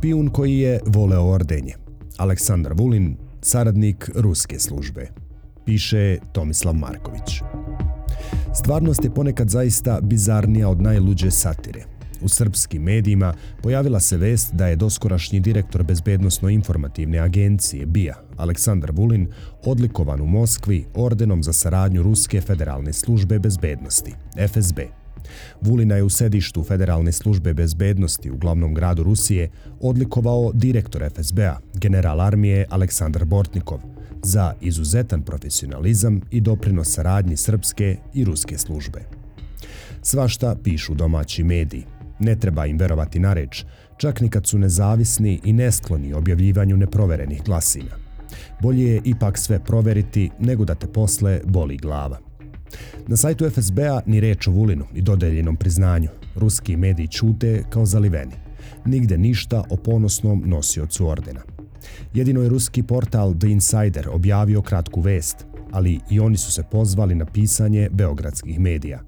špijun koji je voleo ordenje. Aleksandar Vulin, saradnik ruske službe. Piše Tomislav Marković. Stvarnost je ponekad zaista bizarnija od najluđe satire. U srpskim medijima pojavila se vest da je doskorašnji direktor Bezbednostno-informativne agencije BIA, Aleksandar Vulin, odlikovan u Moskvi ordenom za saradnju Ruske federalne službe bezbednosti, FSB. Vulina je u sedištu Federalne službe bezbednosti u glavnom gradu Rusije odlikovao direktor FSB-a, general armije Aleksandar Bortnikov, za izuzetan profesionalizam i doprinos saradnji srpske i ruske službe. Svašta pišu domaći mediji. Ne treba im verovati na reč, čak ni kad su nezavisni i neskloni objavljivanju neproverenih glasina. Bolje je ipak sve proveriti nego da te posle boli glava. Na sajtu FSB-a ni reč o Vulinu i dodeljenom priznanju. Ruski mediji čute kao zaliveni. Nigde ništa o ponosnom nosiocu ordena. Jedino je ruski portal The Insider objavio kratku vest, ali i oni su se pozvali na pisanje beogradskih medija.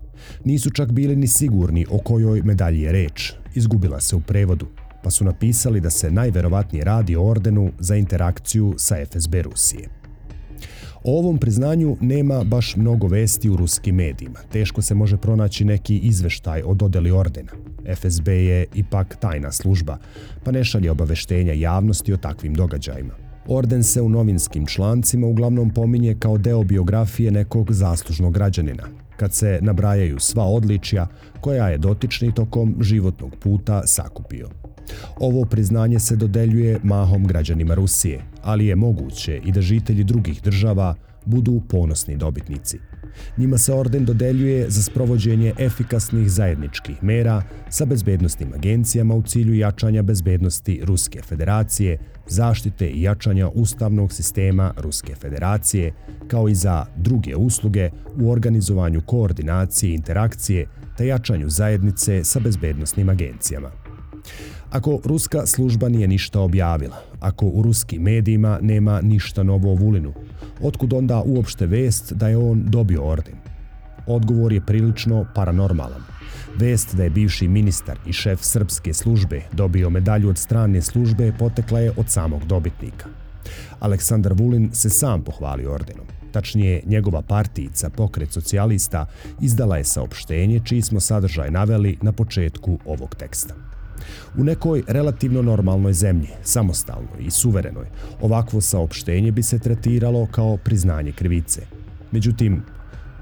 Nisu čak bili ni sigurni o kojoj medalji je reč, izgubila se u prevodu, pa su napisali da se najverovatnije radi o ordenu za interakciju sa FSB Rusije. O ovom priznanju nema baš mnogo vesti u ruskim medijima. Teško se može pronaći neki izveštaj o dodeli ordena. FSB je ipak tajna služba, pa ne šalje obaveštenja javnosti o takvim događajima. Orden se u novinskim člancima uglavnom pominje kao deo biografije nekog zaslužnog građanina, kad se nabrajaju sva odličja koja je dotični tokom životnog puta sakupio. Ovo priznanje se dodeljuje mahom građanima Rusije, ali je moguće i da žitelji drugih država budu ponosni dobitnici. Njima se orden dodeljuje za sprovođenje efikasnih zajedničkih mera sa bezbednostnim agencijama u cilju jačanja bezbednosti Ruske federacije, zaštite i jačanja ustavnog sistema Ruske federacije, kao i za druge usluge u organizovanju koordinacije i interakcije te jačanju zajednice sa bezbednostnim agencijama. Ako ruska služba nije ništa objavila, ako u ruskim medijima nema ništa novo o Vulinu, otkud onda uopšte vest da je on dobio orden? Odgovor je prilično paranormalan. Vest da je bivši ministar i šef srpske službe dobio medalju od strane službe potekla je od samog dobitnika. Aleksandar Vulin se sam pohvalio ordenom. Tačnije, njegova partijica, pokret socijalista, izdala je saopštenje čiji smo sadržaj naveli na početku ovog teksta. U nekoj relativno normalnoj zemlji, samostalnoj i suverenoj, ovakvo saopštenje bi se tretiralo kao priznanje krivice. Međutim,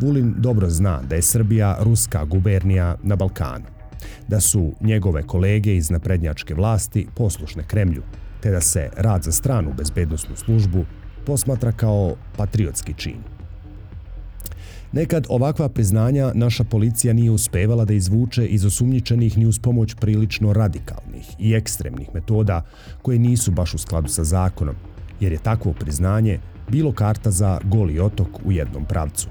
Vulin dobro zna da je Srbija ruska gubernija na Balkanu, da su njegove kolege iz naprednjačke vlasti poslušne Kremlju, te da se rad za stranu bezbednostnu službu posmatra kao patriotski čin. Nekad ovakva priznanja naša policija nije uspevala da izvuče iz osumnjičenih ni uz pomoć prilično radikalnih i ekstremnih metoda koje nisu baš u skladu sa zakonom, jer je takvo priznanje bilo karta za goli otok u jednom pravcu.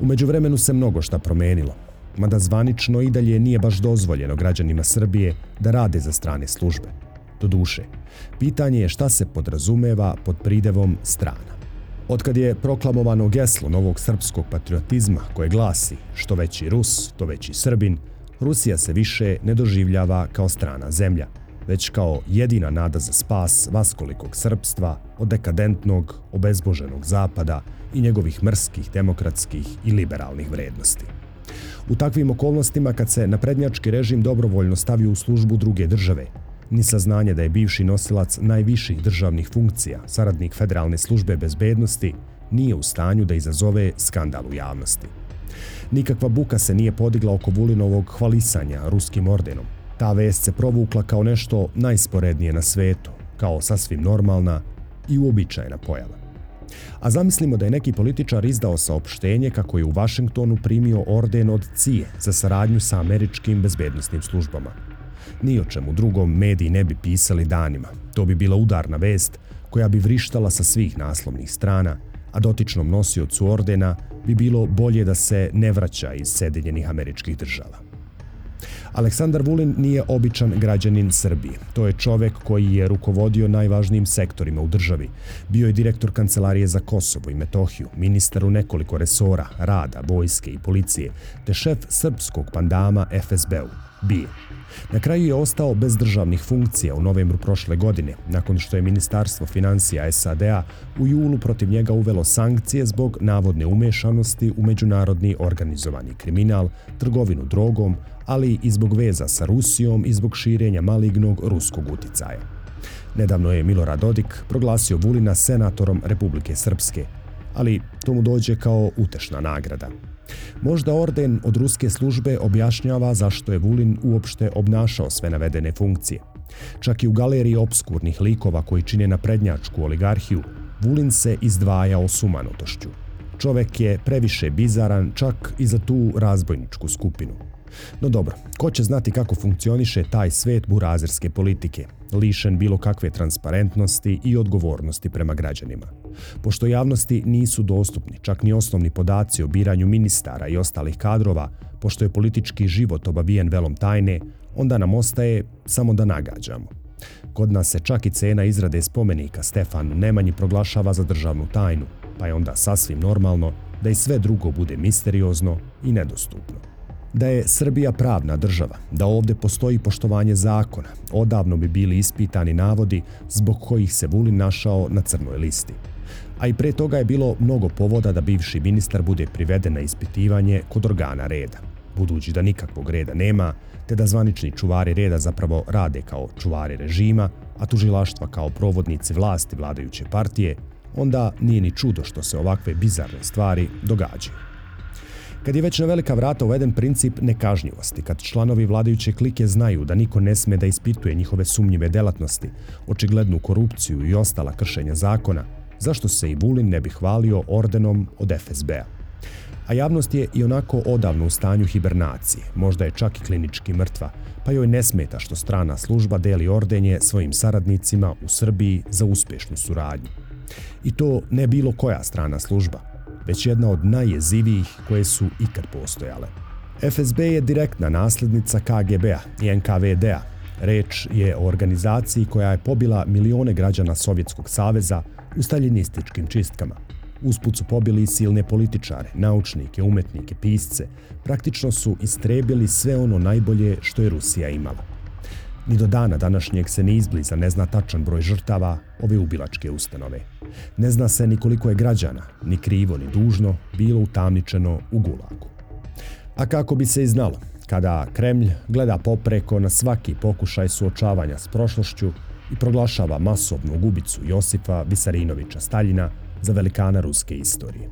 Umeđu vremenu se mnogo šta promenilo, mada zvanično i dalje nije baš dozvoljeno građanima Srbije da rade za strane službe. Do duše, pitanje je šta se podrazumeva pod pridevom strana. Otkad je proklamovano geslo novog srpskog patriotizma koje glasi što veći Rus, to veći Srbin, Rusija se više ne doživljava kao strana zemlja, već kao jedina nada za spas vaskolikog srpstva od dekadentnog, obezboženog zapada i njegovih mrskih, demokratskih i liberalnih vrednosti. U takvim okolnostima kad se naprednjački režim dobrovoljno stavi u službu druge države, ni saznanje da je bivši nosilac najviših državnih funkcija, saradnik Federalne službe bezbednosti, nije u stanju da izazove skandal u javnosti. Nikakva buka se nije podigla oko Vulinovog hvalisanja ruskim ordenom. Ta vest se provukla kao nešto najsporednije na svetu, kao sasvim normalna i uobičajena pojava. A zamislimo da je neki političar izdao saopštenje kako je u Vašingtonu primio orden od CIA za saradnju sa američkim bezbednostnim službama – Ni o čemu drugom mediji ne bi pisali danima. To bi bila udarna vest koja bi vrištala sa svih naslovnih strana, a dotičnom nosiocu ordena bi bilo bolje da se ne vraća iz Sjedinjenih američkih država. Aleksandar Vulin nije običan građanin Srbije. To je čovek koji je rukovodio najvažnijim sektorima u državi. Bio je direktor Kancelarije za Kosovo i Metohiju, ministar u nekoliko resora, rada, vojske i policije, te šef srpskog pandama FSB-u bije. Na kraju je ostao bez državnih funkcija u novembru prošle godine, nakon što je Ministarstvo financija SAD-a u julu protiv njega uvelo sankcije zbog navodne umešanosti u međunarodni organizovani kriminal, trgovinu drogom, ali i zbog veza sa Rusijom i zbog širenja malignog ruskog uticaja. Nedavno je Milorad Dodik proglasio Vulina senatorom Republike Srpske, ali to mu dođe kao utešna nagrada. Možda orden od ruske službe objašnjava zašto je Vulin uopšte obnašao sve navedene funkcije. Čak i u galeriji obskurnih likova koji čine na prednjačku oligarhiju, Vulin se izdvaja osumanutošću. Čovek je previše bizaran čak i za tu razbojničku skupinu. No dobro, ko će znati kako funkcioniše taj svet burazerske politike, lišen bilo kakve transparentnosti i odgovornosti prema građanima. Pošto javnosti nisu dostupni čak ni osnovni podaci o biranju ministara i ostalih kadrova, pošto je politički život obavijen velom tajne, onda nam ostaje samo da nagađamo. Kod nas se čak i cena izrade spomenika Stefanu Nemanji proglašava za državnu tajnu, pa je onda sasvim normalno da i sve drugo bude misteriozno i nedostupno da je Srbija pravna država, da ovde postoji poštovanje zakona, odavno bi bili ispitani navodi zbog kojih se Vulin našao na crnoj listi. A i pre toga je bilo mnogo povoda da bivši ministar bude priveden na ispitivanje kod organa reda. Budući da nikakvog reda nema, te da zvanični čuvari reda zapravo rade kao čuvari režima, a tužilaštva kao provodnici vlasti vladajuće partije, onda nije ni čudo što se ovakve bizarne stvari događaju. Kad je već na velika vrata uveden princip nekažnjivosti, kad članovi vladajuće klike znaju da niko ne sme da ispituje njihove sumnjive delatnosti, očiglednu korupciju i ostala kršenja zakona, zašto se i Bulin ne bi hvalio ordenom od FSB-a? A javnost je i onako odavno u stanju hibernacije, možda je čak i klinički mrtva, pa joj ne smeta što strana služba deli ordenje svojim saradnicima u Srbiji za uspješnu suradnju. I to ne bilo koja strana služba, već jedna od najjezivijih koje su ikad postojale. FSB je direktna nasljednica KGB-a i NKVD-a. Reč je o organizaciji koja je pobila milione građana Sovjetskog saveza u staljinističkim čistkama. Usput su pobili silne političare, naučnike, umetnike, pisce. Praktično su istrebili sve ono najbolje što je Rusija imala. Ni do dana današnjeg se ne izbliza ne zna tačan broj žrtava ove ubilačke ustanove. Ne zna se ni koliko je građana, ni krivo ni dužno, bilo utamničeno u gulagu. A kako bi se i znalo, kada Kremlj gleda popreko na svaki pokušaj suočavanja s prošlošću i proglašava masovnu gubicu Josipa Visarinovića Staljina za velikana ruske istorije.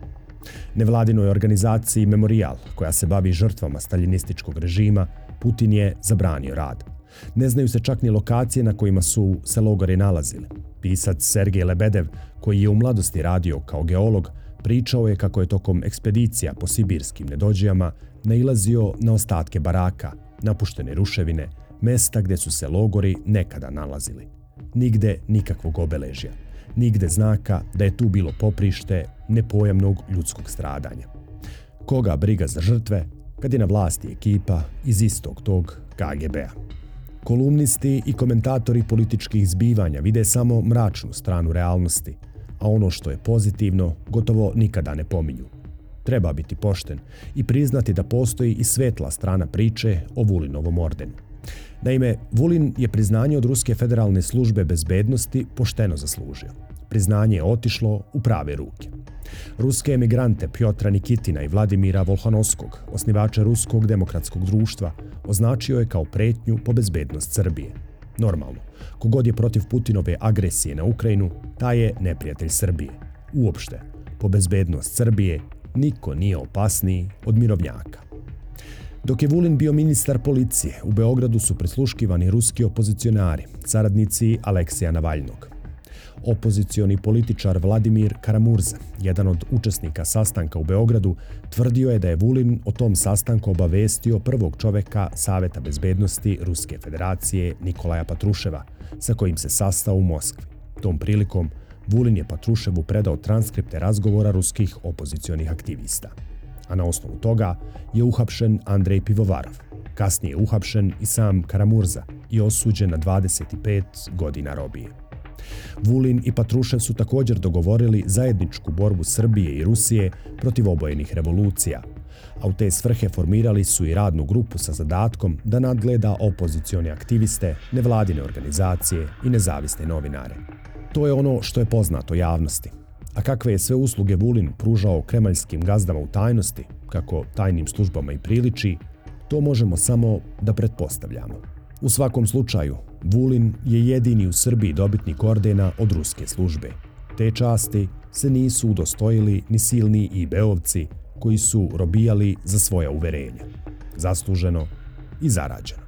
Nevladinoj organizaciji Memorial, koja se bavi žrtvama staljinističkog režima, Putin je zabranio rad – Ne znaju se čak ni lokacije na kojima su se logori nalazili. Pisac Sergej Lebedev, koji je u mladosti radio kao geolog, pričao je kako je tokom ekspedicija po sibirskim nedođijama nailazio na ostatke baraka, napuštene ruševine, mesta gdje su se logori nekada nalazili. Nigde nikakvog obeležja, nigde znaka da je tu bilo poprište nepojamnog ljudskog stradanja. Koga briga za žrtve kad je na vlasti ekipa iz istog tog KGB-a? Kolumnisti i komentatori političkih zbivanja vide samo mračnu stranu realnosti, a ono što je pozitivno gotovo nikada ne pominju. Treba biti pošten i priznati da postoji i svetla strana priče o Vulinovom ordenu. Naime, Vulin je priznanje od Ruske federalne službe bezbednosti pošteno zaslužio. Priznanje je otišlo u prave ruke. Ruske emigrante Piotra Nikitina i Vladimira Volhanovskog, osnivača Ruskog demokratskog društva, označio je kao pretnju po bezbednost Srbije. Normalno, kogod je protiv Putinove agresije na Ukrajinu, taj je neprijatelj Srbije. Uopšte, po bezbednost Srbije, niko nije opasniji od mirovnjaka. Dok je Vulin bio ministar policije, u Beogradu su prisluškivani ruski opozicionari, saradnici Aleksija Navalnog opozicioni političar Vladimir Karamurza, jedan od učesnika sastanka u Beogradu, tvrdio je da je Vulin o tom sastanku obavestio prvog čoveka Saveta bezbednosti Ruske federacije Nikolaja Patruševa, sa kojim se sastao u Moskvi. Tom prilikom, Vulin je Patruševu predao transkripte razgovora ruskih opozicionih aktivista. A na osnovu toga je uhapšen Andrej Pivovarov. Kasnije je uhapšen i sam Karamurza i osuđen na 25 godina robije. Vulin i Patrušev su također dogovorili zajedničku borbu Srbije i Rusije protiv obojenih revolucija. a u te svrhe formirali su i radnu grupu sa zadatkom da nadgleda opozicione aktiviste, nevladine organizacije i nezavisne novinare. To je ono što je poznato javnosti. A kakve je sve usluge Vulin pružao kremaljskim gazdama u tajnosti, kako tajnim službama i priliči, to možemo samo da pretpostavljamo. U svakom slučaju, Vulin je jedini u Srbiji dobitnik ordena od ruske službe. Te časti se nisu udostojili ni silni i beovci koji su robijali za svoja uverenja. Zasluženo i zarađeno.